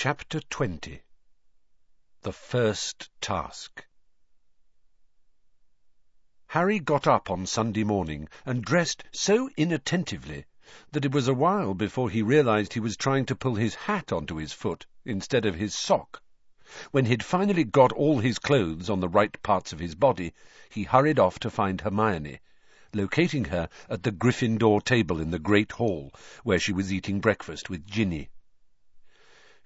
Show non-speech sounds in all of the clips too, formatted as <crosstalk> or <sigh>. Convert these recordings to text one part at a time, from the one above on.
Chapter 20 The First Task Harry got up on Sunday morning and dressed so inattentively that it was a while before he realized he was trying to pull his hat onto his foot instead of his sock. When he'd finally got all his clothes on the right parts of his body, he hurried off to find Hermione, locating her at the Gryffindor table in the Great Hall, where she was eating breakfast with Ginny.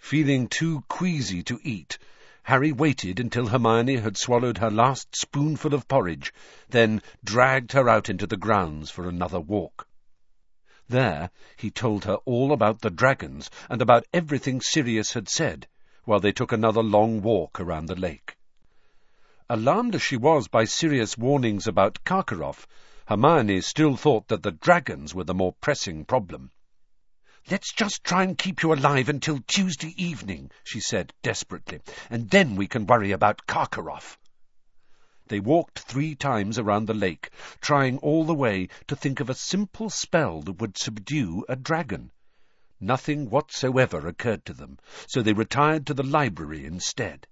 Feeling too queasy to eat, Harry waited until Hermione had swallowed her last spoonful of porridge, then dragged her out into the grounds for another walk. There he told her all about the dragons and about everything Sirius had said, while they took another long walk around the lake. Alarmed as she was by Sirius' warnings about Karkaroff, Hermione still thought that the dragons were the more pressing problem. Let's just try and keep you alive until Tuesday evening, she said desperately, and then we can worry about Karkaroff. They walked three times around the lake, trying all the way to think of a simple spell that would subdue a dragon. Nothing whatsoever occurred to them, so they retired to the library instead.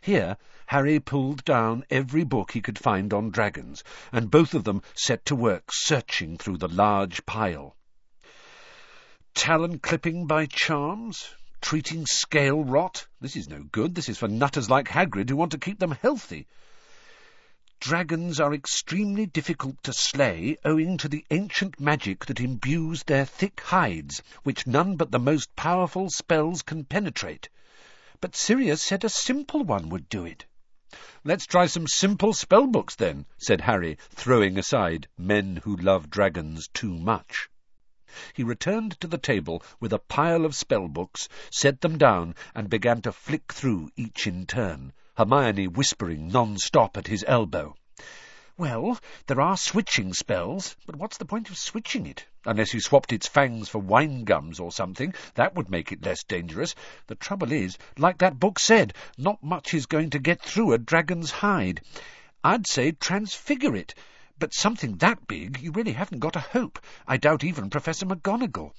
Here, Harry pulled down every book he could find on dragons, and both of them set to work searching through the large pile. Talon clipping by charms? Treating scale rot? This is no good. This is for nutters like Hagrid who want to keep them healthy. Dragons are extremely difficult to slay owing to the ancient magic that imbues their thick hides, which none but the most powerful spells can penetrate. But Sirius said a simple one would do it. Let's try some simple spell books then, said Harry, throwing aside men who love dragons too much. He returned to the table with a pile of spell books, set them down, and began to flick through each in turn, Hermione whispering non-stop at his elbow. Well, there are switching spells, but what's the point of switching it? Unless you swapped its fangs for wine gums or something, that would make it less dangerous. The trouble is, like that book said, not much is going to get through a dragon's hide. I'd say transfigure it, but something that big, you really haven't got a hope. I doubt even Professor McGonagall.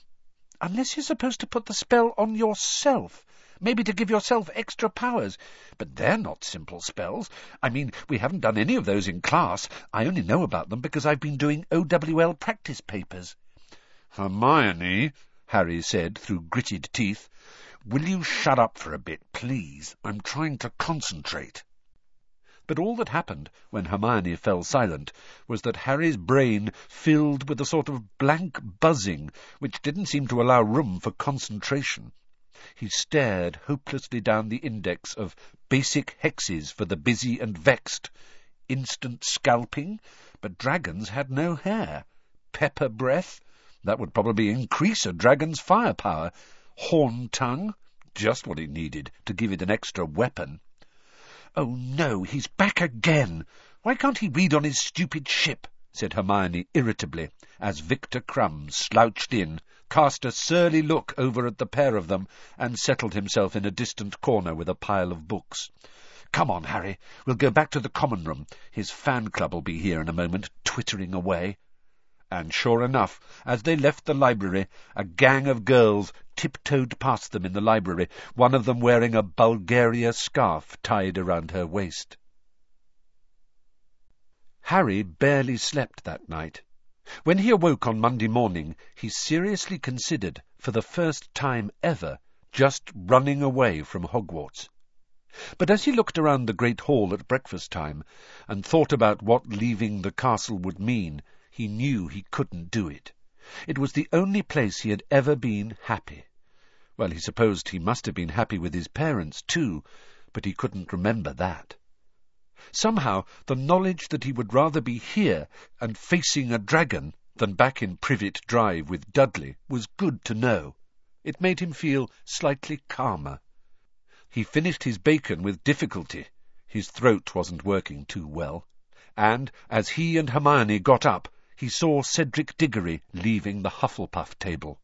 Unless you're supposed to put the spell on yourself. Maybe to give yourself extra powers. But they're not simple spells. I mean, we haven't done any of those in class. I only know about them because I've been doing OWL practice papers. Hermione, Harry said through gritted teeth, will you shut up for a bit, please? I'm trying to concentrate. But all that happened when Hermione fell silent was that Harry's brain filled with a sort of blank buzzing which didn't seem to allow room for concentration. He stared hopelessly down the index of basic hexes for the busy and vexed. Instant scalping, but dragons had no hair. Pepper breath, that would probably increase a dragon's firepower. Horn tongue, just what he needed to give it an extra weapon. Oh, no, he's back again. Why can't he read on his stupid ship? said Hermione irritably, as Viktor Krum slouched in, cast a surly look over at the pair of them, and settled himself in a distant corner with a pile of books. Come on, Harry, we'll go back to the common room. His fan club will be here in a moment, twittering away. And sure enough, as they left the library, a gang of girls tiptoed past them in the library, one of them wearing a Bulgaria scarf tied around her waist. Harry barely slept that night. When he awoke on Monday morning, he seriously considered, for the first time ever, just running away from Hogwarts. But as he looked around the great hall at breakfast time, and thought about what leaving the castle would mean, he knew he couldn't do it. It was the only place he had ever been happy. Well, he supposed he must have been happy with his parents, too, but he couldn't remember that. Somehow, the knowledge that he would rather be here and facing a dragon than back in Privet Drive with Dudley was good to know. It made him feel slightly calmer. He finished his bacon with difficulty. His throat wasn't working too well. And, as he and Hermione got up, he saw Cedric Diggory leaving the Hufflepuff table.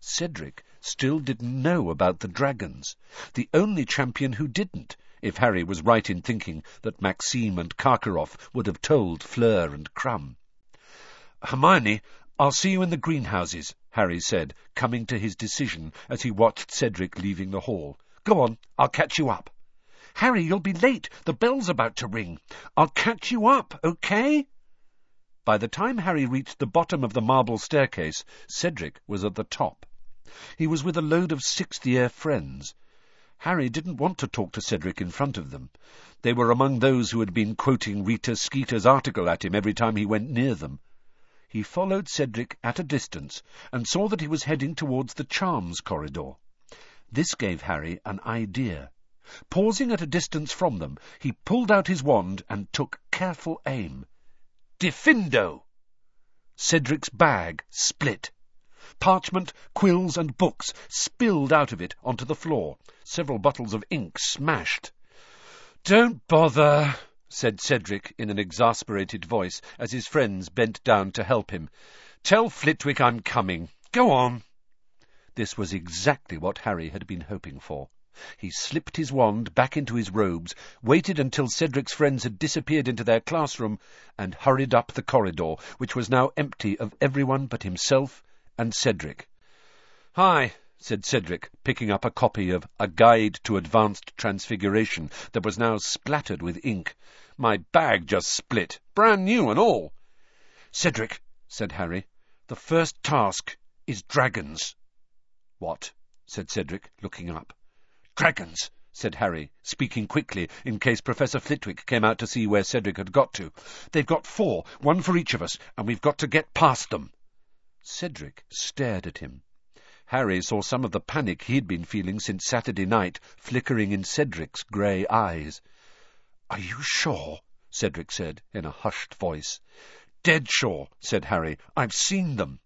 Cedric still didn't know about the dragons, the only champion who didn't, if Harry was right in thinking that Maxime and Karkaroff would have told Fleur and Krum. Hermione, I'll see you in the greenhouses, Harry said, coming to his decision as he watched Cedric leaving the hall. Go on, I'll catch you up. Harry, you'll be late. The bell's about to ring. I'll catch you up, okay? By the time Harry reached the bottom of the marble staircase, Cedric was at the top. He was with a load of sixth-year friends. Harry didn't want to talk to Cedric in front of them. They were among those who had been quoting Rita Skeeter's article at him every time he went near them. He followed Cedric at a distance and saw that he was heading towards the charms corridor. This gave Harry an idea. Pausing at a distance from them, he pulled out his wand and took careful aim. Diffindo! Cedric's bag split. Parchment, quills, and books spilled out of it onto the floor. Several bottles of ink smashed. Don't bother, said Cedric in an exasperated voice as his friends bent down to help him. Tell Flitwick I'm coming. Go on. This was exactly what Harry had been hoping for. He slipped his wand back into his robes, waited until Cedric's friends had disappeared into their classroom, and hurried up the corridor, which was now empty of everyone but himself and Cedric. Hi, said Cedric, picking up a copy of A Guide to Advanced Transfiguration that was now splattered with ink. My bag just split, brand new and all. Cedric, said Harry, the first task is dragons. What? said Cedric, looking up. Dragons, said Harry, speaking quickly in case Professor Flitwick came out to see where Cedric had got to. They've got four, one for each of us, and we've got to get past them. Cedric stared at him. Harry saw some of the panic he'd been feeling since Saturday night flickering in Cedric's grey eyes. Are you sure? Cedric said in a hushed voice. Dead sure, said Harry. I've seen them.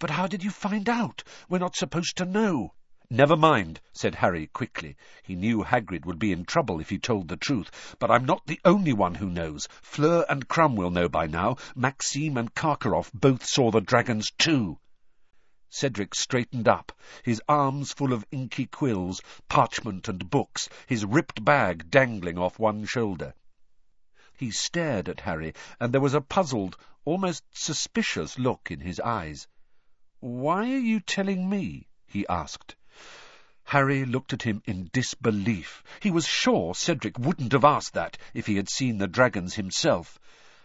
But how did you find out? We're not supposed to know. Never mind, said Harry quickly. He knew Hagrid would be in trouble if he told the truth. But I'm not the only one who knows. Fleur and Krum will know by now. Maxime and Karkaroff both saw the dragons too. Cedric straightened up, his arms full of inky quills, parchment and books, his ripped bag dangling off one shoulder. He stared at Harry, and there was a puzzled, almost suspicious look in his eyes. Why are you telling me? he asked. Harry looked at him in disbelief. He was sure Cedric wouldn't have asked that if he had seen the dragons himself.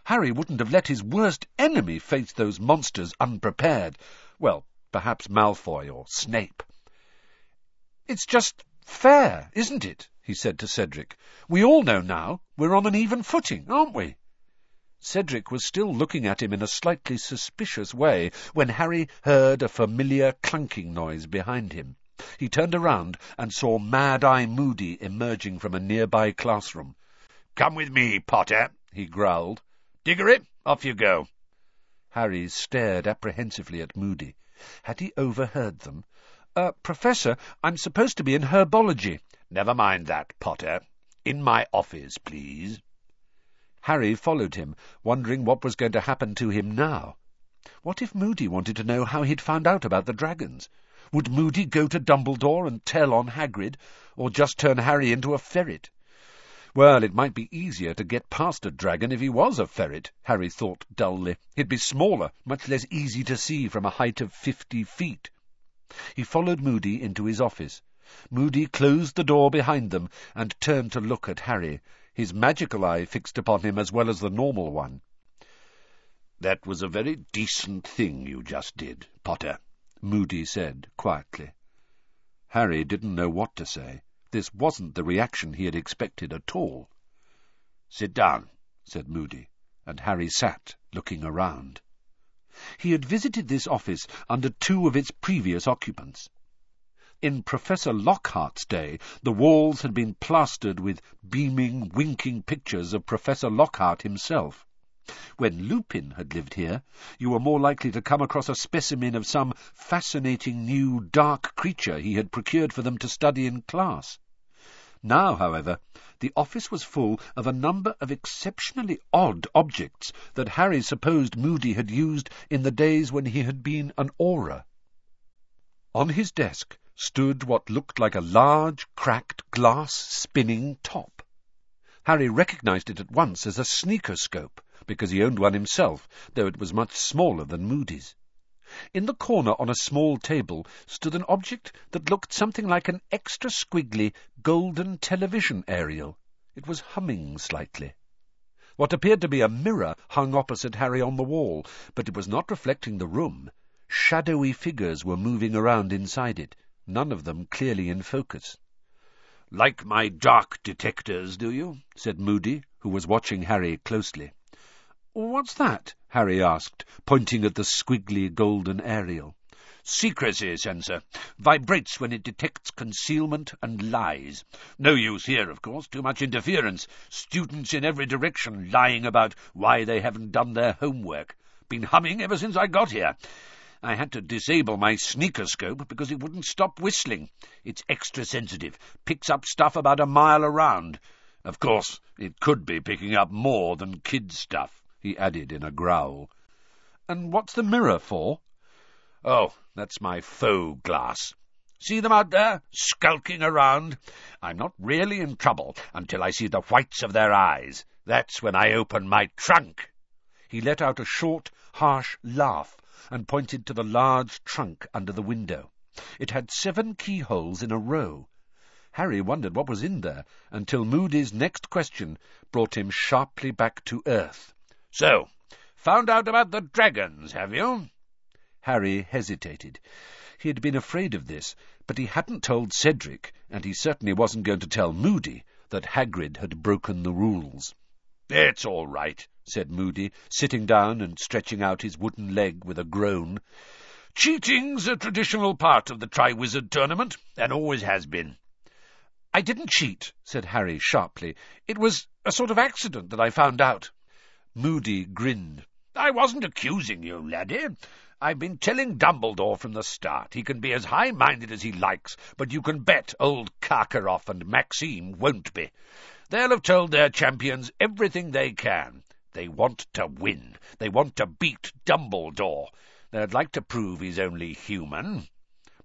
Harry wouldn't have let his worst enemy face those monsters unprepared. Well, perhaps Malfoy or Snape. It's just fair, isn't it? he said to Cedric. We all know now we're on an even footing, aren't we? Cedric was still looking at him in a slightly suspicious way when Harry heard a familiar clunking noise behind him. He turned around and saw Mad-Eye Moody emerging from a nearby classroom. Come with me, Potter, he growled. Diggory, off you go. Harry stared apprehensively at Moody. Had he overheard them? Uh, Professor, I'm supposed to be in herbology. Never mind that, Potter. In my office, please. Harry followed him, wondering what was going to happen to him now. What if Moody wanted to know how he'd found out about the dragons? Would Moody go to Dumbledore and tell on Hagrid, or just turn Harry into a ferret? Well, it might be easier to get past a dragon if he was a ferret, Harry thought dully. He'd be smaller, much less easy to see from a height of fifty feet. He followed Moody into his office. Moody closed the door behind them and turned to look at Harry, his magical eye fixed upon him as well as the normal one. That was a very decent thing you just did, Potter. Moody said quietly. Harry didn't know what to say. This wasn't the reaction he had expected at all. Sit down, said Moody, and Harry sat, looking around. He had visited this office under two of its previous occupants. In Professor Lockhart's day, the walls had been plastered with beaming, winking pictures of Professor Lockhart himself. When Lupin had lived here, you were more likely to come across a specimen of some fascinating new dark creature he had procured for them to study in class. Now, however, the office was full of a number of exceptionally odd objects that Harry supposed Moody had used in the days when he had been an Auror. On his desk stood what looked like a large, cracked, glass-spinning top. Harry recognized it at once as a Sneakoscope, because he owned one himself, though it was much smaller than Moody's. In the corner on a small table stood an object that looked something like an extra squiggly golden television aerial. It was humming slightly. What appeared to be a mirror hung opposite Harry on the wall, but it was not reflecting the room. Shadowy figures were moving around inside it, none of them clearly in focus. "Like my dark detectors, do you?" said Moody, who was watching Harry closely. "What's that?" Harry asked, pointing at the squiggly golden aerial. Secrecy sensor. Vibrates when it detects concealment and lies. No use here, of course. Too much interference. Students in every direction lying about why they haven't done their homework. Been humming ever since I got here. I had to disable my Sneakoscope because it wouldn't stop whistling. It's extra sensitive. Picks up stuff about a mile around. Of course, it could be picking up more than kids' stuff, he added in a growl. And what's the mirror for? Oh, that's my Foe-Glass. See them out there, skulking around? I'm not really in trouble until I see the whites of their eyes. That's when I open my trunk. He let out a short, harsh laugh and pointed to the large trunk under the window. It had seven keyholes in a row. Harry wondered what was in there until Moody's next question brought him sharply back to earth. So, found out about the dragons, have you? Harry hesitated. He had been afraid of this, but he hadn't told Cedric, and he certainly wasn't going to tell Moody, that Hagrid had broken the rules. "It's all right," said Moody, sitting down and stretching out his wooden leg with a groan. "Cheating's a traditional part of the Triwizard Tournament, and always has been." "I didn't cheat," said Harry sharply. "It was a sort of accident that I found out." Moody grinned. "I wasn't accusing you, laddie. I've been telling Dumbledore from the start he can be as high-minded as he likes, but you can bet old Karkaroff and Maxime won't be. They'll have told their champions everything they can. They want to win. They want to beat Dumbledore. They'd like to prove he's only human.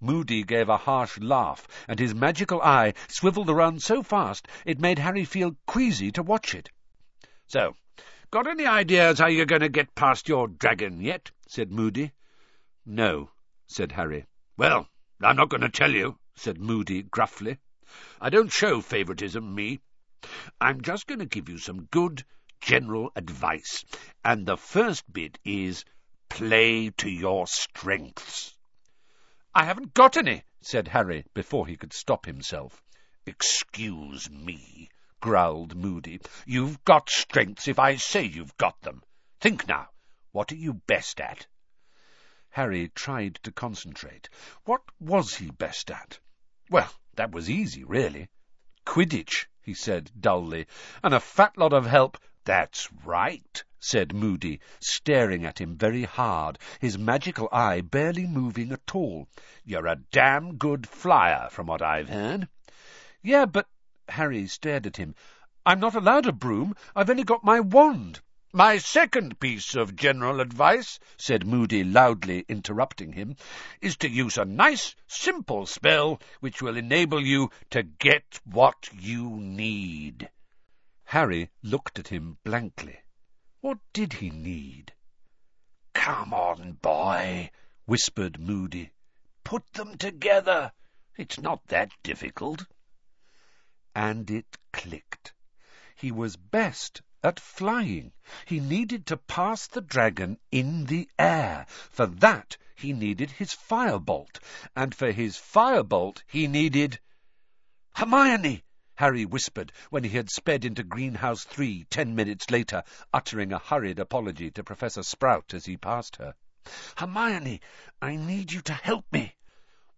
Moody gave a harsh laugh, and his magical eye swivelled around so fast it made Harry feel queasy to watch it. So, got any ideas how you're going to get past your dragon yet? said Moody. No, said Harry. Well, I'm not going to tell you, said Moody gruffly. I don't show favouritism, me. I'm just going to give you some good general advice, and the first bit is play to your strengths. I haven't got any, said Harry, before he could stop himself. Excuse me, growled Moody. You've got strengths if I say you've got them. Think now, what are you best at? Harry tried to concentrate. What was he best at? Well, that was easy, really. Quidditch, he said dully, and a fat lot of help. That's right, said Moody, staring at him very hard, his magical eye barely moving at all. You're a damn good flyer, from what I've heard. Yeah, but... Harry stared at him. I'm not allowed a broom. I've only got my wand. My second piece of general advice, said Moody loudly, interrupting him, is to use a nice, simple spell which will enable you to get what you need. Harry looked at him blankly. What did he need? Come on, boy, whispered Moody. Put them together. It's not that difficult. And it clicked. He was best at flying. He needed to pass the dragon in the air. For that he needed his firebolt, and for his firebolt he needed... Hermione! Harry whispered when he had sped into Greenhouse 3 ten minutes later, uttering a hurried apology to Professor Sprout as he passed her. Hermione, I need you to help me.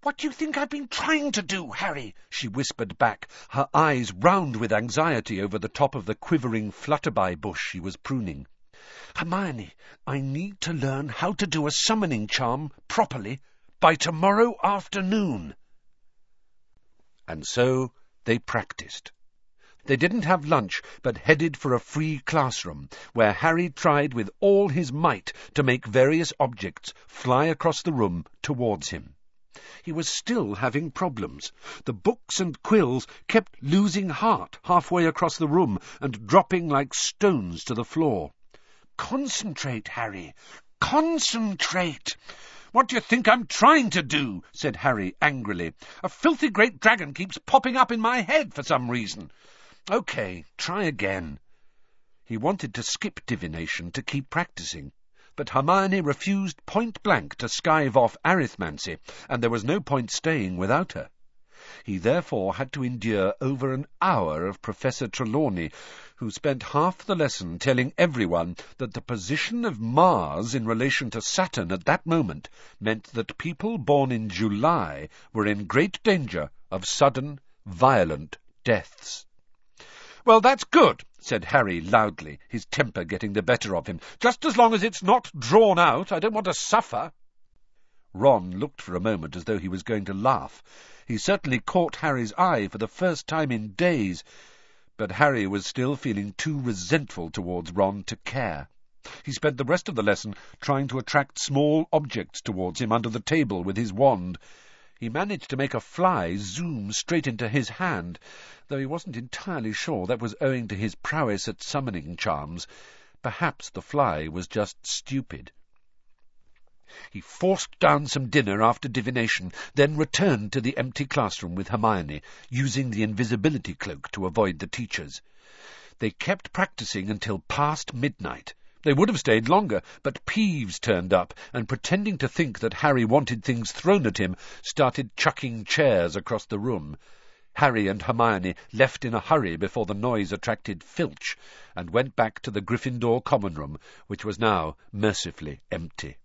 What do you think I've been trying to do, Harry? she whispered back, her eyes round with anxiety over the top of the quivering flutterby bush she was pruning. Hermione, I need to learn how to do a summoning charm properly by tomorrow afternoon. And so they practised. They didn't have lunch, but headed for a free classroom, where Harry tried with all his might to make various objects fly across the room towards him. He was still having problems. The books and quills kept losing heart halfway across the room and dropping like stones to the floor. Concentrate, Harry. Concentrate. What do you think I'm trying to do? said Harry angrily. A filthy great dragon keeps popping up in my head for some reason. OK, try again. He wanted to skip divination to keep practising, but Hermione refused point-blank to skive off arithmancy, and there was no point staying without her. He therefore had to endure over an hour of Professor Trelawney, who spent half the lesson telling everyone that the position of Mars in relation to Saturn at that moment meant that people born in July were in great danger of sudden, violent deaths. Well, that's good, said Harry loudly, his temper getting the better of him. Just as long as it's not drawn out, I don't want to suffer. Ron looked for a moment as though he was going to laugh. He certainly caught Harry's eye for the first time in days, but Harry was still feeling too resentful towards Ron to care. He spent the rest of the lesson trying to attract small objects towards him under the table with his wand. He managed to make a fly zoom straight into his hand, though he wasn't entirely sure that was owing to his prowess at summoning charms. Perhaps the fly was just stupid. He forced down some dinner after divination, then returned to the empty classroom with Hermione, using the invisibility cloak to avoid the teachers. They kept practising until past midnight. They would have stayed longer, but Peeves turned up, and pretending to think that Harry wanted things thrown at him, started chucking chairs across the room. Harry and Hermione left in a hurry before the noise attracted Filch, and went back to the Gryffindor common room, which was now mercifully empty.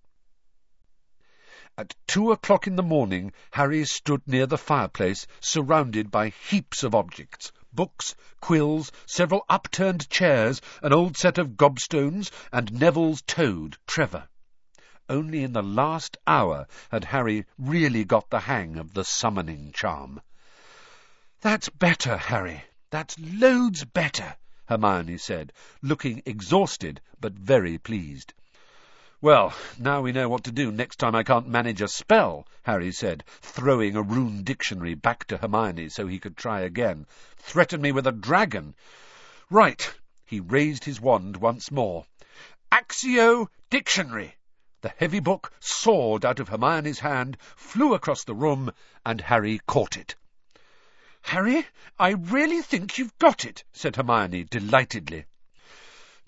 At two o'clock in the morning, Harry stood near the fireplace, surrounded by heaps of objects. Books, quills, several upturned chairs, an old set of gobstones, and Neville's toad, Trevor. Only in the last hour had Harry really got the hang of the summoning charm. That's better, Harry. That's loads better, Hermione said, looking exhausted but very pleased. Well, now we know what to do next time I can't manage a spell, Harry said, throwing a rune dictionary back to Hermione so he could try again. Threaten me with a dragon. Right. He raised his wand once more. Accio Dictionary! The heavy book soared out of Hermione's hand, flew across the room, and Harry caught it. Harry, I really think you've got it, said Hermione delightedly.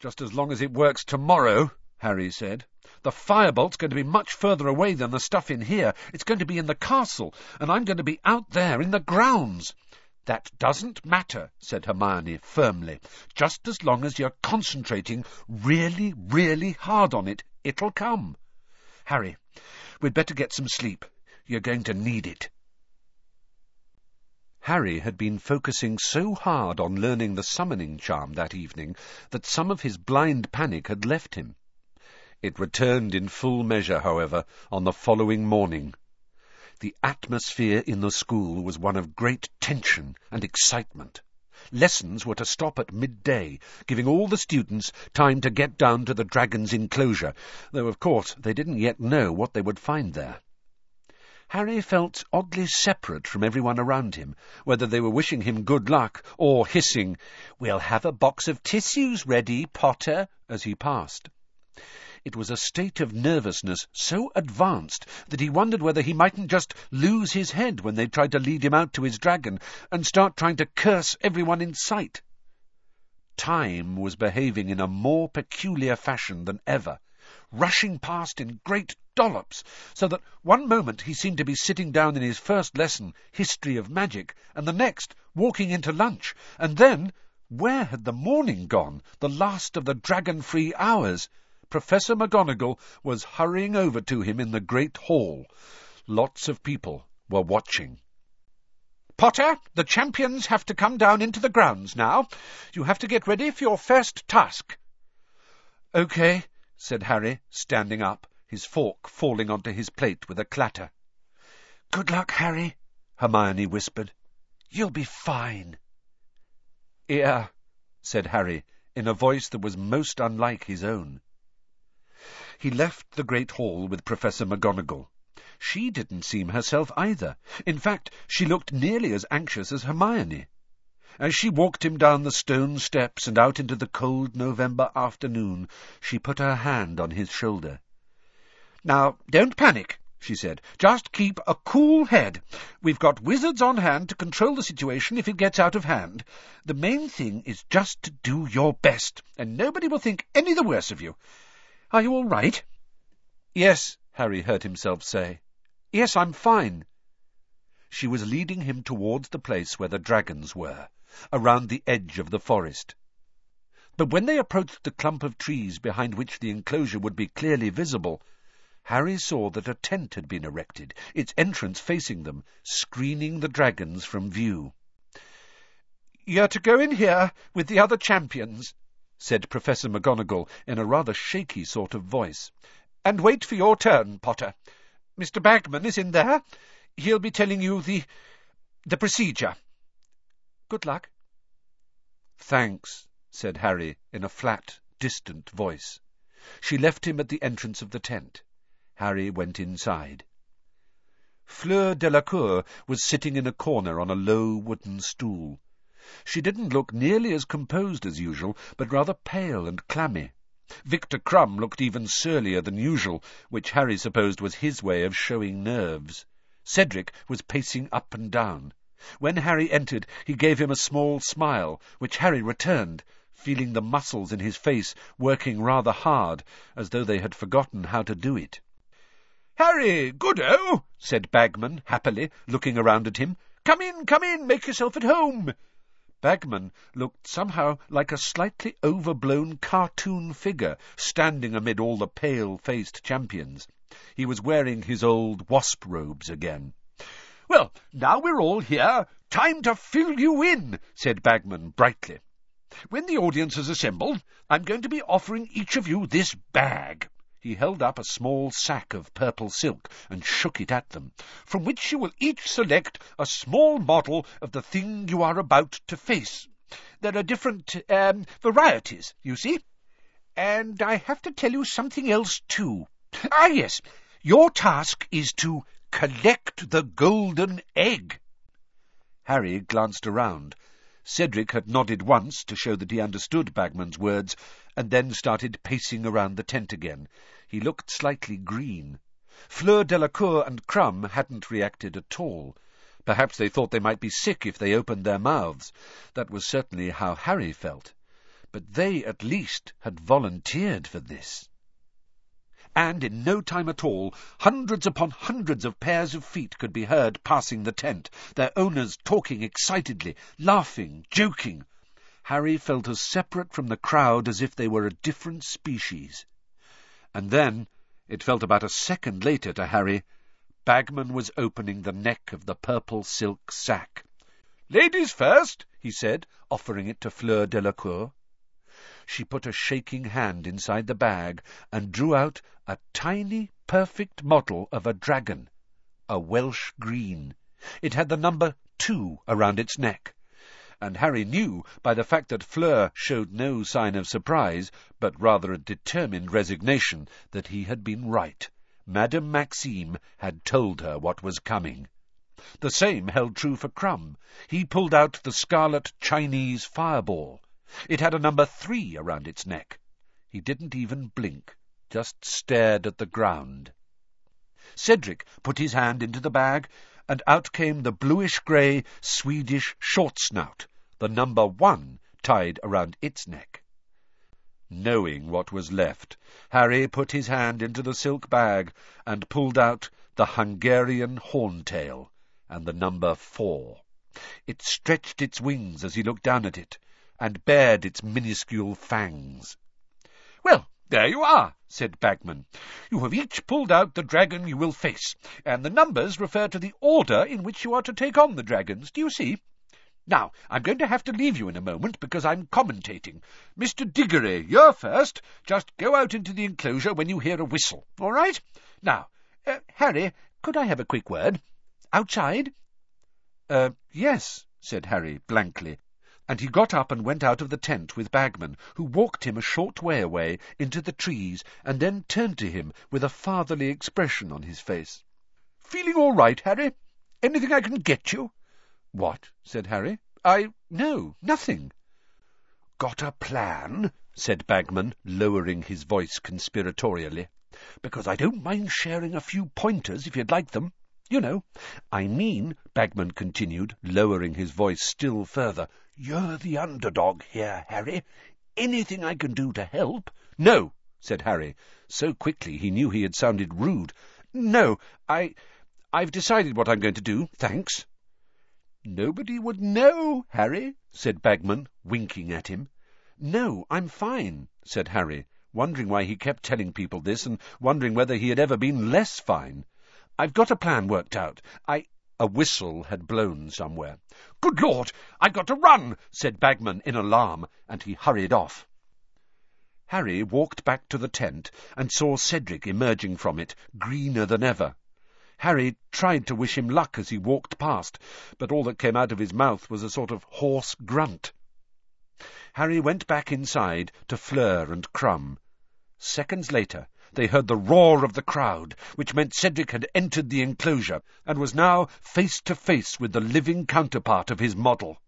Just as long as it works tomorrow, Harry said. The firebolt's going to be much further away than the stuff in here. It's going to be in the castle, and I'm going to be out there in the grounds. That doesn't matter, said Hermione firmly. Just as long as you're concentrating really, really hard on it, it'll come. Harry, we'd better get some sleep. You're going to need it. Harry had been focusing so hard on learning the summoning charm that evening that some of his blind panic had left him. It returned in full measure, however, on the following morning. The atmosphere in the school was one of great tension and excitement. Lessons were to stop at midday, giving all the students time to get down to the dragon's enclosure, though of course they didn't yet know what they would find there. Harry felt oddly separate from everyone around him, whether they were wishing him good luck or hissing, We'll have a box of tissues ready, Potter, as he passed. It was a state of nervousness so advanced that he wondered whether he mightn't just lose his head when they tried to lead him out to his dragon and start trying to curse everyone in sight. Time was behaving in a more peculiar fashion than ever, rushing past in great dollops, so that one moment he seemed to be sitting down in his first lesson, History of Magic, and the next walking into lunch, and then where had the morning gone, the last of the dragon-free hours? Professor McGonagall was hurrying over to him in the great hall. Lots of people were watching. Potter, the champions have to come down into the grounds now. You have to get ready for your first task. OK, said Harry, standing up, his fork falling onto his plate with a clatter. Good luck, Harry, Hermione whispered. You'll be fine. Yeah, said Harry, in a voice that was most unlike his own. He left the great hall with Professor McGonagall. She didn't seem herself either. In fact, she looked nearly as anxious as Hermione. As she walked him down the stone steps and out into the cold November afternoon, she put her hand on his shoulder. Now, don't panic, she said. Just keep a cool head. We've got wizards on hand to control the situation if it gets out of hand. The main thing is just to do your best, and nobody will think any the worse of you. Are you all right? Yes, Harry heard himself say. Yes, I'm fine. She was leading him towards the place where the dragons were, around the edge of the forest. But when they approached the clump of trees behind which the enclosure would be clearly visible, Harry saw that a tent had been erected, its entrance facing them, screening the dragons from view. You're to go in here with the other champions, said Professor McGonagall in a rather shaky sort of voice, and wait for your turn, Potter. Mr. Bagman is in there. He'll be telling you the... the procedure. Good luck. Thanks, said Harry in a flat, distant voice. She left him at the entrance of the tent. Harry went inside. Fleur Delacour was sitting in a corner on a low wooden stool. She didn't look nearly as composed as usual, but rather pale and clammy. Viktor Krum looked even surlier than usual, which Harry supposed was his way of showing nerves. Cedric was pacing up and down. When Harry entered, he gave him a small smile, which Harry returned, feeling the muscles in his face working rather hard, as though they had forgotten how to do it. Harry, good-o, oh, said Bagman happily, looking around at him. Come in, come in, make yourself at home. Bagman looked somehow like a slightly overblown cartoon figure standing amid all the pale-faced champions. He was wearing his old wasp robes again. Well, now we're all here, time to fill you in, said Bagman brightly. When the audience has assembled, I'm going to be offering each of you this bag. He held up a small sack of purple silk and shook it at them, from which you will each select a small model of the thing you are about to face. There are different um, varieties, you see. And I have to tell you something else, too. <laughs> Ah, yes, your task is to collect the golden egg. Harry glanced around. Cedric had nodded once to show that he understood Bagman's words, and then started pacing around the tent again. He looked slightly green. Fleur Delacour and Krum hadn't reacted at all. Perhaps they thought they might be sick if they opened their mouths. That was certainly how Harry felt. But they, at least, had volunteered for this and in no time at all hundreds upon hundreds of pairs of feet could be heard passing the tent, their owners talking excitedly, laughing, joking. Harry felt as separate from the crowd as if they were a different species. And then, it felt about a second later to Harry, Bagman was opening the neck of the purple silk sack. "Ladies first," he said, offering it to Fleur Delacour. She put a shaking hand inside the bag and drew out a tiny, perfect model of a dragon, a Welsh green. It had the number two around its neck, and Harry knew by the fact that Fleur showed no sign of surprise, but rather a determined resignation, that he had been right. Madame Maxime had told her what was coming. The same held true for Krum. He pulled out the scarlet Chinese fireball. It had a number three around its neck. He didn't even blink, just stared at the ground. Cedric put his hand into the bag, and out came the bluish-grey Swedish short snout, the number one tied around its neck. Knowing what was left, Harry put his hand into the silk bag and pulled out the Hungarian horntail and the number four. It stretched its wings as he looked down at it, and bared its minuscule fangs. Well, there you are, said Bagman. You have each pulled out the dragon you will face, and the numbers refer to the order in which you are to take on the dragons. Do you see? Now, I'm going to have to leave you in a moment because I'm commentating. Mr. Diggory, you're first. Just go out into the enclosure when you hear a whistle, all right? Now, uh, Harry, could I have a quick word? Outside? Uh, yes, said Harry blankly, and he got up and went out of the tent with Bagman, who walked him a short way away into the trees, and then turned to him with a fatherly expression on his face. "Feeling all right, Harry? Anything I can get you?" "What?" said Harry. "I... no, nothing." "Got a plan?" said Bagman, lowering his voice conspiratorially. because I don't mind sharing a few pointers if you'd like them. You know, I mean, Bagman continued, lowering his voice still further, you're the underdog here, Harry. Anything I can do to help? No, said Harry, so quickly he knew he had sounded rude. No, I... I've decided what I'm going to do, thanks. Nobody would know, Harry, said Bagman, winking at him. No, I'm fine, said Harry, wondering why he kept telling people this and wondering whether he had ever been less fine. I've got a plan worked out. I... A whistle had blown somewhere. Good Lord, I've got to run, said Bagman in alarm, and he hurried off. Harry walked back to the tent and saw Cedric emerging from it, greener than ever. Harry tried to wish him luck as he walked past, but all that came out of his mouth was a sort of hoarse grunt. Harry went back inside to Fleur and Krum. Seconds later, they heard the roar of the crowd, which meant Cedric had entered the enclosure and was now face to face with the living counterpart of his model.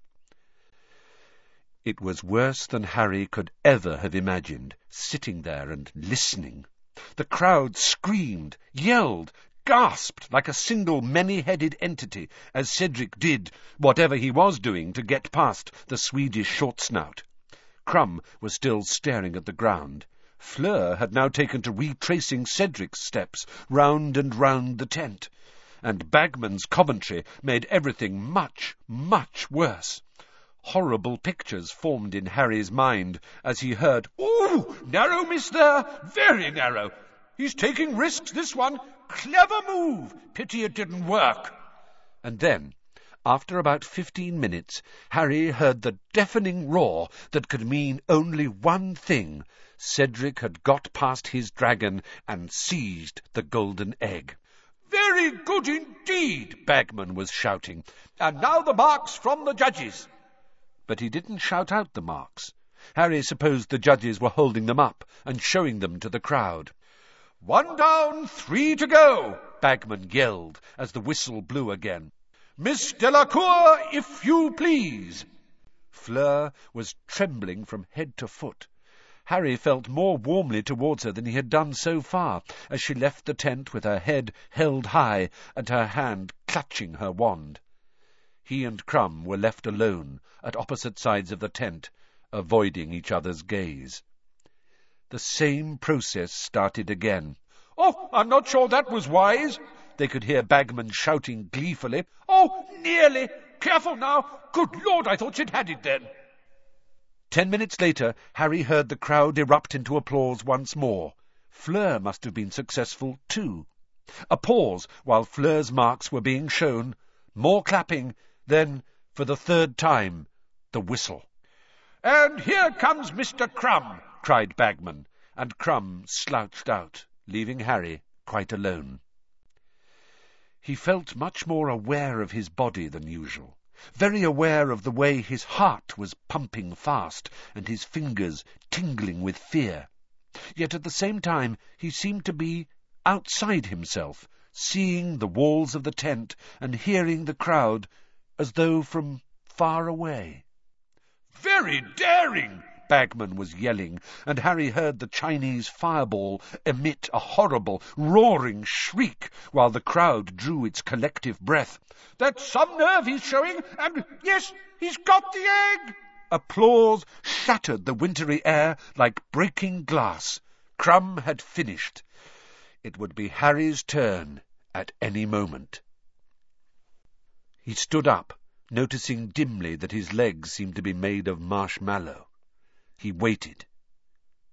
It was worse than Harry could ever have imagined, sitting there and listening. The crowd screamed, yelled, gasped like a single many-headed entity as Cedric did whatever he was doing to get past the Swedish short-snout. Krum was still staring at the ground. Fleur had now taken to retracing Cedric's steps round and round the tent, and Bagman's commentary made everything much, much worse. Horrible pictures formed in Harry's mind as he heard, Ooh, narrow miss there, very narrow. He's taking risks, this one. Clever move. Pity it didn't work. And then, after about fifteen minutes, Harry heard the deafening roar that could mean only one thing. Cedric had got past his dragon and seized the golden egg. Very good indeed, Bagman was shouting. And now the marks from the judges. But he didn't shout out the marks. Harry supposed the judges were holding them up and showing them to the crowd. One down, three to go, Bagman yelled as the whistle blew again. Miss Delacour, if you please. Fleur was trembling from head to foot. Harry felt more warmly towards her than he had done so far, as she left the tent with her head held high and her hand clutching her wand. He and Krum were left alone at opposite sides of the tent, avoiding each other's gaze. The same process started again. Oh, I'm not sure that was wise. They could hear Bagman shouting gleefully. Oh, nearly. Careful now. Good Lord, I thought she'd had it then. Ten minutes later, Harry heard the crowd erupt into applause once more. Fleur must have been successful, too. A pause while Fleur's marks were being shown. More clapping. Then, for the third time, the whistle. And here comes Mr. Krum, cried Bagman, and Krum slouched out, leaving Harry quite alone. He felt much more aware of his body than usual very aware of the way his heart was pumping fast and his fingers tingling with fear. Yet at the same time he seemed to be outside himself, seeing the walls of the tent and hearing the crowd as though from far away. Very daring! Bagman was yelling, and Harry heard the Chinese fireball emit a horrible, roaring shriek while the crowd drew its collective breath. That's some nerve he's showing, and yes, he's got the egg! Applause shattered the wintry air like breaking glass. Krum had finished. It would be Harry's turn at any moment. He stood up, noticing dimly that his legs seemed to be made of marshmallow. He waited,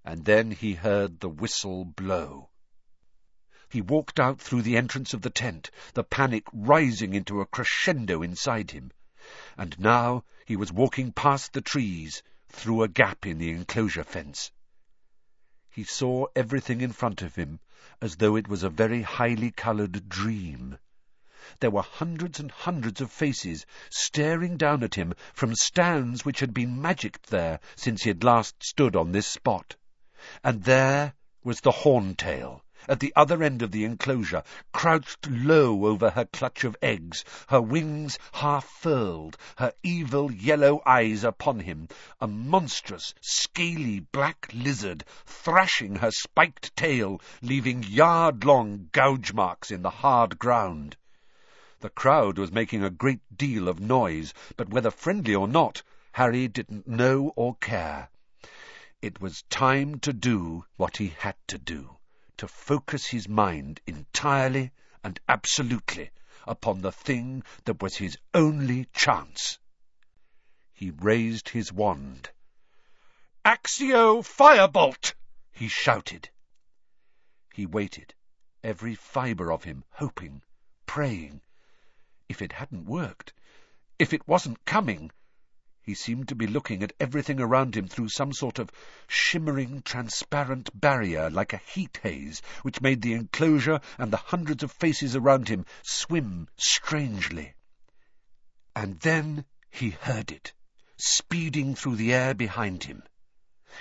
and then he heard the whistle blow. He walked out through the entrance of the tent, the panic rising into a crescendo inside him. And now he was walking past the trees, through a gap in the enclosure fence. He saw everything in front of him as though it was a very highly coloured dream. There were hundreds and hundreds of faces staring down at him from stands which had been magicked there since he had last stood on this spot. And there was the horntail, at the other end of the enclosure, crouched low over her clutch of eggs, her wings half furled, her evil yellow eyes upon him, a monstrous, scaly black lizard, thrashing her spiked tail, leaving yard-long gouge marks in the hard ground. The crowd was making a great deal of noise, but whether friendly or not, Harry didn't know or care. It was time to do what he had to do to focus his mind entirely and absolutely upon the thing that was his only chance. He raised his wand. Accio Firebolt! he shouted. He waited, every fibre of him hoping, praying. If it hadn't worked, if it wasn't coming, he seemed to be looking at everything around him through some sort of shimmering, transparent barrier like a heat haze, which made the enclosure and the hundreds of faces around him swim strangely. And then he heard it, speeding through the air behind him.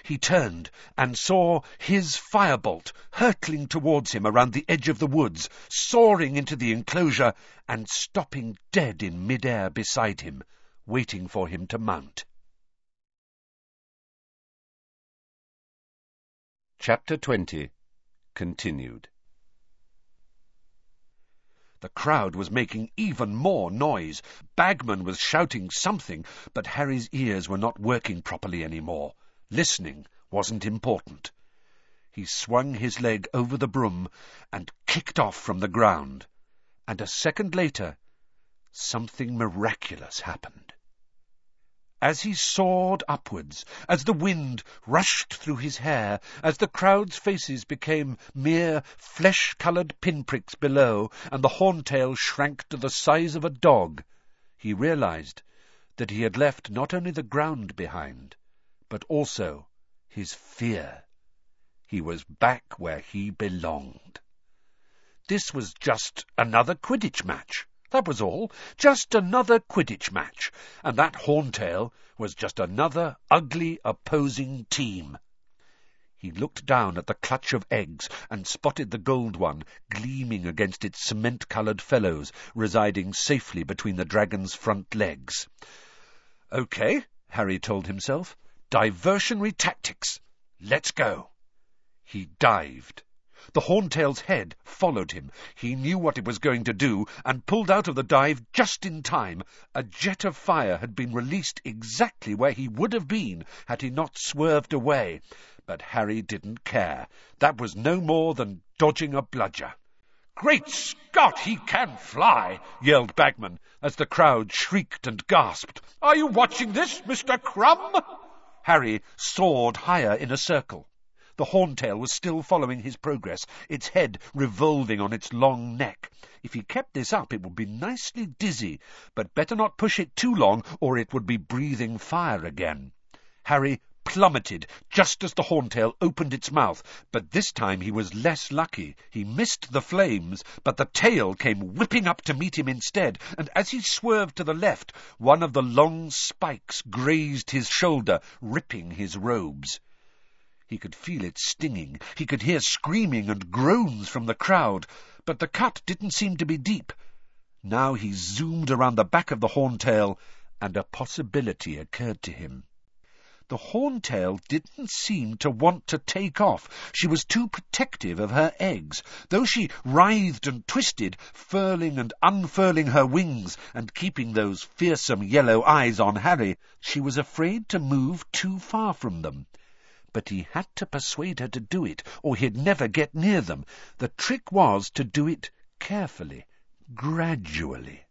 He turned and saw his firebolt hurtling towards him around the edge of the woods, soaring into the enclosure and stopping dead in mid-air beside him, waiting for him to mount. Chapter 20 Continued The crowd was making even more noise. Bagman was shouting something, but Harry's ears were not working properly any more. Listening wasn't important. He swung his leg over the broom and kicked off from the ground. And a second later, something miraculous happened. As he soared upwards, as the wind rushed through his hair, as the crowd's faces became mere flesh-coloured pinpricks below, and the horntail shrank to the size of a dog, he realized that he had left not only the ground behind, but also his fear. He was back where he belonged. This was just another Quidditch match. That was all. Just another Quidditch match. And that Horntail was just another ugly opposing team. He looked down at the clutch of eggs and spotted the gold one gleaming against its cement-coloured fellows, residing safely between the dragon's front legs. OK, Harry told himself. Diversionary tactics. Let's go. He dived. The Horntail's head followed him. He knew what it was going to do, and pulled out of the dive just in time. A jet of fire had been released exactly where he would have been had he not swerved away. But Harry didn't care. That was no more than dodging a bludger. Great Scott, he can fly! yelled Bagman, as the crowd shrieked and gasped. Are you watching this, Mr. Krum? Harry soared higher in a circle. The horntail was still following his progress, its head revolving on its long neck. If he kept this up, it would be nicely dizzy, but better not push it too long, or it would be breathing fire again. Harry plummeted just as the horntail opened its mouth, but this time he was less lucky. He missed the flames, but the tail came whipping up to meet him instead, and as he swerved to the left, one of the long spikes grazed his shoulder, ripping his robes. He could feel it stinging. He could hear screaming and groans from the crowd, but the cut didn't seem to be deep. Now he zoomed around the back of the horntail, and a possibility occurred to him. The horntail didn't seem to want to take off. She was too protective of her eggs. Though she writhed and twisted, furling and unfurling her wings and keeping those fearsome yellow eyes on Harry, she was afraid to move too far from them but he had to persuade her to do it, or he'd never get near them. The trick was to do it carefully, gradually.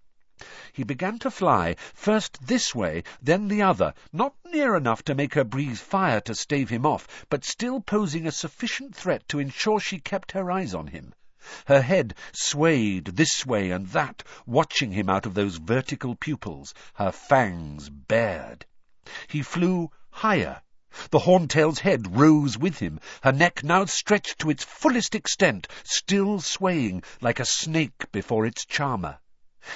He began to fly, first this way, then the other, not near enough to make her breathe fire to stave him off, but still posing a sufficient threat to ensure she kept her eyes on him. Her head swayed this way and that, watching him out of those vertical pupils, her fangs bared. He flew higher, the horntail's head rose with him, her neck now stretched to its fullest extent, still swaying like a snake before its charmer.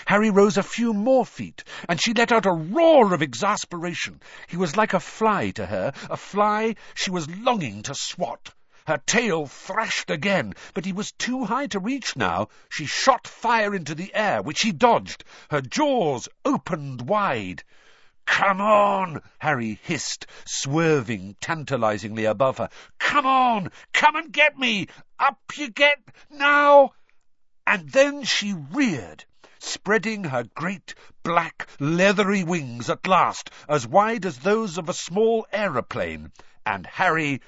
Harry rose a few more feet, and she let out a roar of exasperation. He was like a fly to her, a fly she was longing to swat. Her tail thrashed again, but he was too high to reach now. She shot fire into the air, which he dodged. Her jaws opened wide. Come on, Harry hissed, swerving tantalizingly above her. Come on, come and get me. Up you get, now. And then she reared, spreading her great, black, leathery wings at last, as wide as those of a small aeroplane, and Harry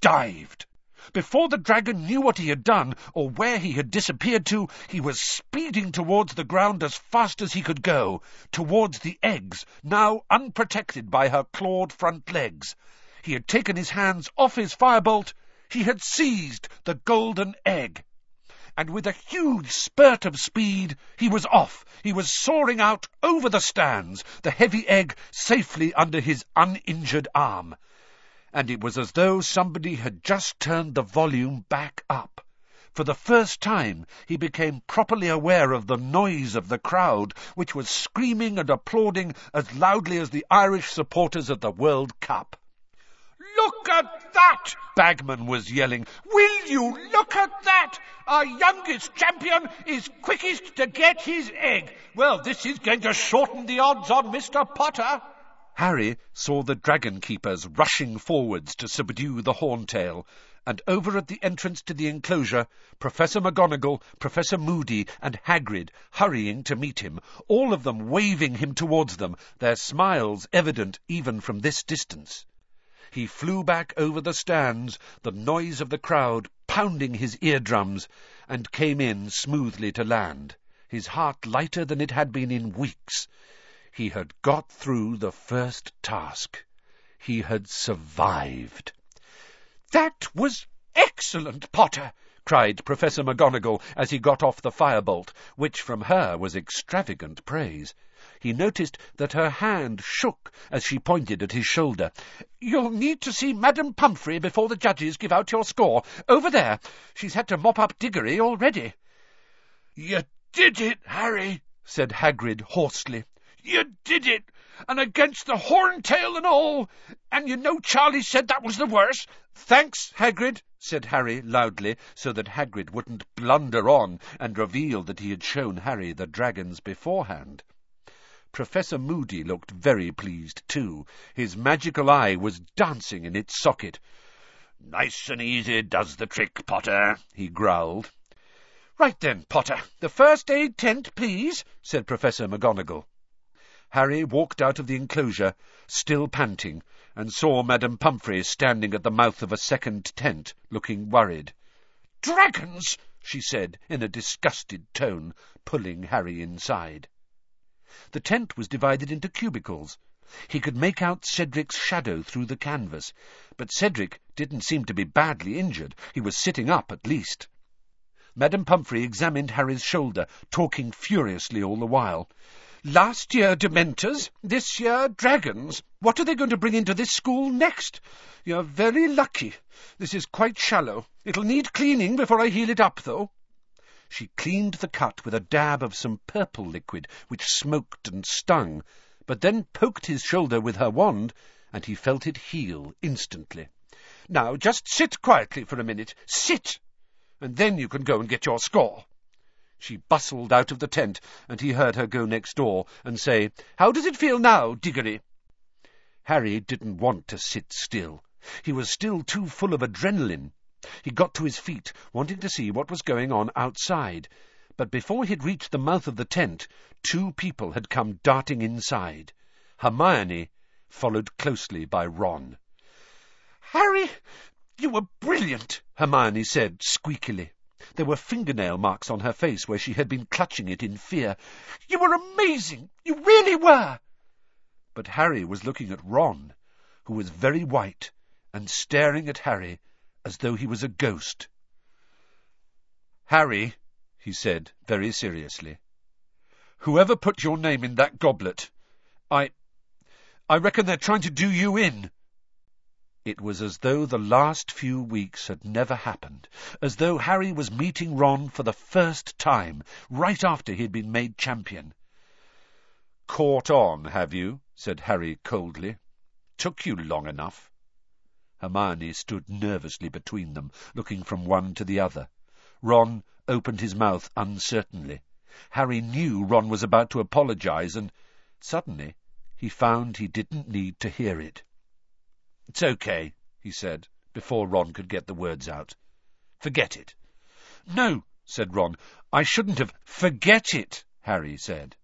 dived. Before the dragon knew what he had done, or where he had disappeared to, he was speeding towards the ground as fast as he could go, towards the eggs, now unprotected by her clawed front legs. He had taken his hands off his firebolt, he had seized the golden egg. And with a huge spurt of speed, he was off. He was soaring out over the stands, the heavy egg safely under his uninjured arm and it was as though somebody had just turned the volume back up. For the first time he became properly aware of the noise of the crowd, which was screaming and applauding as loudly as the Irish supporters at the World Cup. Look at that! Bagman was yelling. Will you look at that? Our youngest champion is quickest to get his egg. Well, this is going to shorten the odds on Mr. Potter. Harry saw the dragon keepers rushing forwards to subdue the horntail, and over at the entrance to the enclosure, Professor McGonagall, Professor Moody, and Hagrid hurrying to meet him, all of them waving him towards them, their smiles evident even from this distance. He flew back over the stands, the noise of the crowd pounding his eardrums, and came in smoothly to land, his heart lighter than it had been in weeks. He had got through the first task. He had survived. That was excellent, Potter! cried Professor McGonagall as he got off the firebolt, which from her was extravagant praise. He noticed that her hand shook as she pointed at his shoulder. You'll need to see Madame Pomfrey before the judges give out your score. Over there. She's had to mop up Diggory already. You did it, Harry, said Hagrid hoarsely. You did it! And against the horntail and all! And you know Charlie said that was the worst. Thanks, Hagrid, said Harry loudly, so that Hagrid wouldn't blunder on and reveal that he had shown Harry the dragons beforehand. Professor Moody looked very pleased too. His magical eye was dancing in its socket. Nice and easy does the trick, Potter, he growled. Right then, Potter, the first aid tent, please, said Professor McGonagall. Harry walked out of the enclosure, still panting, and saw Madame Pomfrey standing at the mouth of a second tent, looking worried. Dragons! she said, in a disgusted tone, pulling Harry inside. The tent was divided into cubicles. He could make out Cedric's shadow through the canvas, but Cedric didn't seem to be badly injured. He was sitting up, at least. Madame Pomfrey examined Harry's shoulder, talking furiously all the while. Last year Dementors, this year dragons. What are they going to bring into this school next? You're very lucky. This is quite shallow. It'll need cleaning before I heal it up, though. She cleaned the cut with a dab of some purple liquid, which smoked and stung, but then poked his shoulder with her wand, and he felt it heal instantly. Now, just sit quietly for a minute. Sit! And then you can go and get your score. She bustled out of the tent, and he heard her go next door and say, How does it feel now, Diggory? Harry didn't want to sit still. He was still too full of adrenaline. He got to his feet, wanting to see what was going on outside, but before he'd reached the mouth of the tent, two people had come darting inside. Hermione, followed closely by Ron. Harry, you were brilliant, Hermione said squeakily. There were fingernail marks on her face where she had been clutching it in fear. You were amazing! You really were! But Harry was looking at Ron, who was very white and staring at Harry as though he was a ghost. Harry, he said very seriously, whoever put your name in that goblet, I... I reckon they're trying to do you in. It was as though the last few weeks had never happened, as though Harry was meeting Ron for the first time, right after he had been made champion. Caught on, have you? said Harry coldly. Took you long enough. Hermione stood nervously between them, looking from one to the other. Ron opened his mouth uncertainly. Harry knew Ron was about to apologize, and suddenly he found he didn't need to hear it. "It's okay," he said, before Ron could get the words out. "Forget it." "No," said Ron. "I shouldn't have—" "Forget it," Harry said.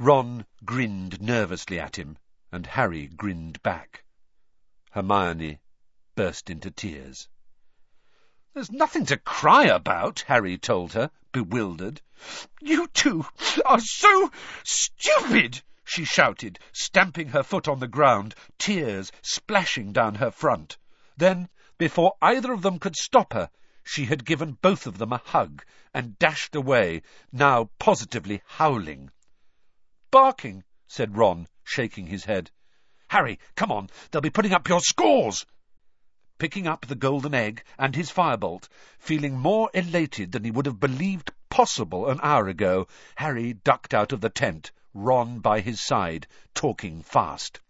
Ron grinned nervously at him, and Harry grinned back. Hermione burst into tears. "There's nothing to cry about," Harry told her, bewildered. "You two are so stupid!" she shouted, stamping her foot on the ground, tears splashing down her front. Then, before either of them could stop her, she had given both of them a hug and dashed away, now positively howling. "Barking," said Ron, shaking his head. "Harry, come on, they'll be putting up your scores!" Picking up the golden egg and his firebolt, feeling more elated than he would have believed possible an hour ago, Harry ducked out of the tent, Ron by his side, talking fast.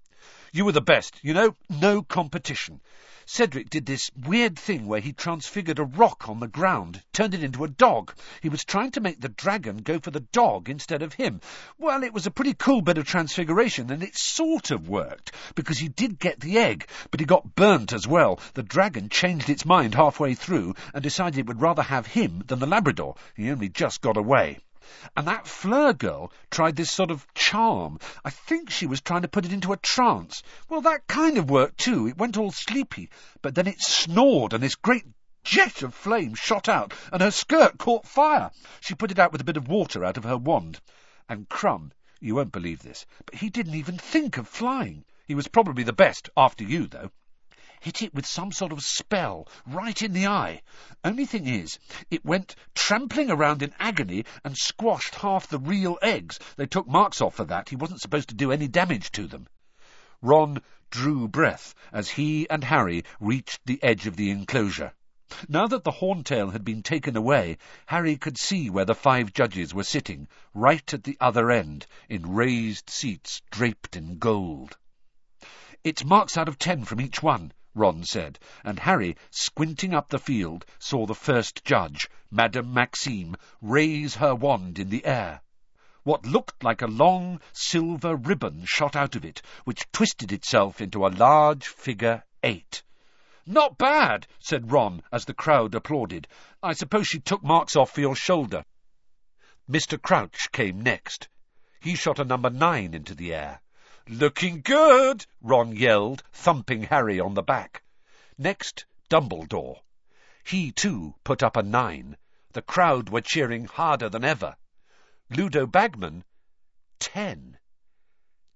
You were the best, you know, no competition. Cedric did this weird thing where he transfigured a rock on the ground, turned it into a dog. He was trying to make the dragon go for the dog instead of him. Well, it was a pretty cool bit of transfiguration, and it sort of worked, because he did get the egg, but he got burnt as well. The dragon changed its mind halfway through and decided it would rather have him than the Labrador. He only just got away. And that Fleur girl tried this sort of charm. I think she was trying to put it into a trance. Well, that kind of worked too. It went all sleepy, but then it snored and this great jet of flame shot out, and her skirt caught fire. She put it out with a bit of water out of her wand. And Krum, you won't believe this, but he didn't even think of flying. He was probably the best, after you, though hit it with some sort of spell, right in the eye. Only thing is, it went trampling around in agony and squashed half the real eggs. They took marks off for that. He wasn't supposed to do any damage to them. Ron drew breath as he and Harry reached the edge of the enclosure. Now that the horntail had been taken away, Harry could see where the five judges were sitting, right at the other end, in raised seats draped in gold. It's marks out of ten from each one, Ron said, and Harry, squinting up the field, saw the first judge, Madame Maxime, raise her wand in the air. What looked like a long silver ribbon shot out of it, which twisted itself into a large figure eight. Not bad, said Ron, as the crowd applauded. I suppose she took marks off for your shoulder. Mr. Crouch came next. He shot a number nine into the air. Looking good, Ron yelled, thumping Harry on the back. Next, Dumbledore. He, too, put up a nine. The crowd were cheering harder than ever. Ludo Bagman, ten.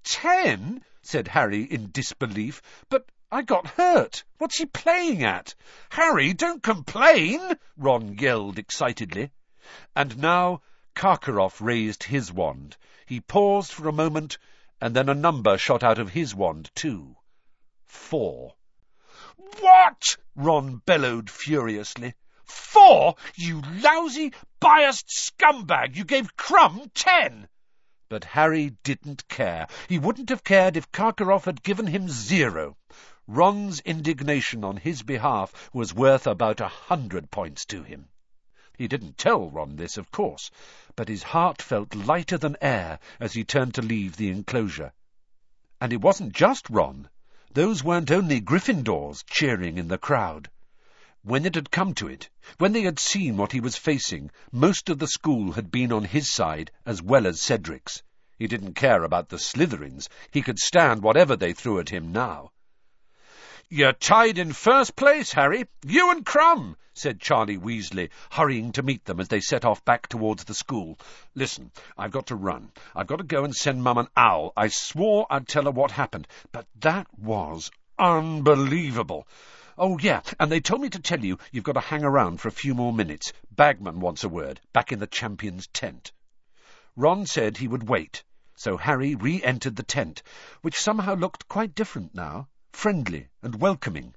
Ten? said Harry in disbelief. But I got hurt. What's he playing at? Harry, don't complain, Ron yelled excitedly. And now Karkaroff raised his wand. He paused for a moment and then a number shot out of his wand, too. Four. What? Ron bellowed furiously. Four? You lousy, biased scumbag! You gave Krum ten! But Harry didn't care. He wouldn't have cared if Karkaroff had given him zero. Ron's indignation on his behalf was worth about a hundred points to him. He didn't tell Ron this, of course, but his heart felt lighter than air as he turned to leave the enclosure. And it wasn't just Ron. Those weren't only Gryffindors cheering in the crowd. When it had come to it, when they had seen what he was facing, most of the school had been on his side as well as Cedric's. He didn't care about the Slytherins. He could stand whatever they threw at him now. You're tied in first place, Harry. You and Krum, said Charlie Weasley, hurrying to meet them as they set off back towards the school. Listen, I've got to run. I've got to go and send Mum an owl. I swore I'd tell her what happened, but that was unbelievable. Oh, yeah, and they told me to tell you you've got to hang around for a few more minutes. Bagman wants a word, back in the champion's tent. Ron said he would wait, so Harry re-entered the tent, which somehow looked quite different now friendly and welcoming.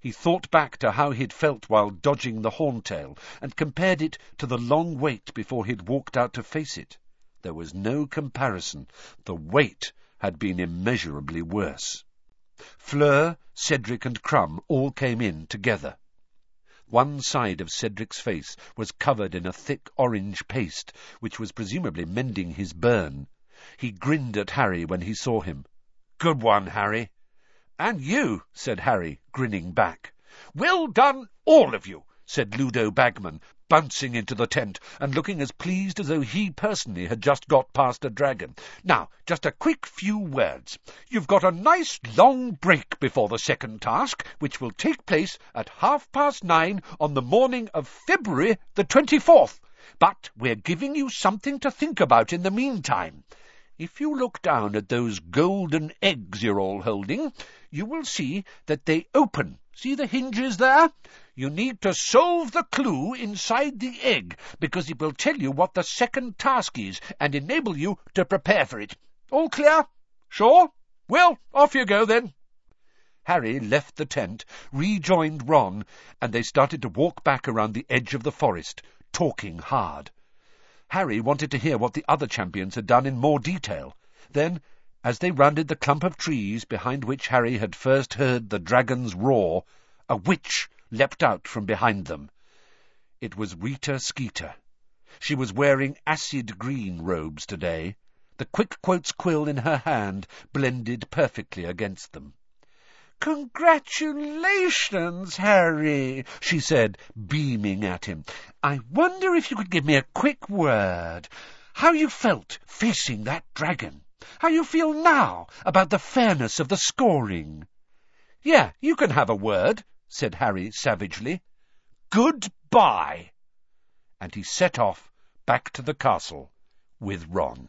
He thought back to how he'd felt while dodging the horntail, and compared it to the long wait before he'd walked out to face it. There was no comparison. The wait had been immeasurably worse. Fleur, Cedric, and Krum all came in together. One side of Cedric's face was covered in a thick orange paste, which was presumably mending his burn. He grinned at Harry when he saw him. Good one, Harry. And you, said Harry, grinning back. Well done, all of you, said Ludo Bagman, bouncing into the tent and looking as pleased as though he personally had just got past a dragon. Now, just a quick few words. You've got a nice long break before the second task, which will take place at half past nine on the morning of February the twenty-fourth. But we're giving you something to think about in the meantime. If you look down at those golden eggs you're all holding, you will see that they open. See the hinges there? You need to solve the clue inside the egg, because it will tell you what the second task is and enable you to prepare for it. All clear? Sure? Well, off you go then. Harry left the tent, rejoined Ron, and they started to walk back around the edge of the forest, talking hard. Harry wanted to hear what the other champions had done in more detail. Then, as they rounded the clump of trees behind which Harry had first heard the dragon's roar, a witch leapt out from behind them. It was Rita Skeeter. She was wearing acid green robes today. The quick quotes quill in her hand blended perfectly against them. Congratulations, Harry, she said, beaming at him. I wonder if you could give me a quick word. How you felt facing that dragon. How you feel now about the fairness of the scoring. Yeah, you can have a word, said Harry savagely. Goodbye! And he set off back to the castle with Ron.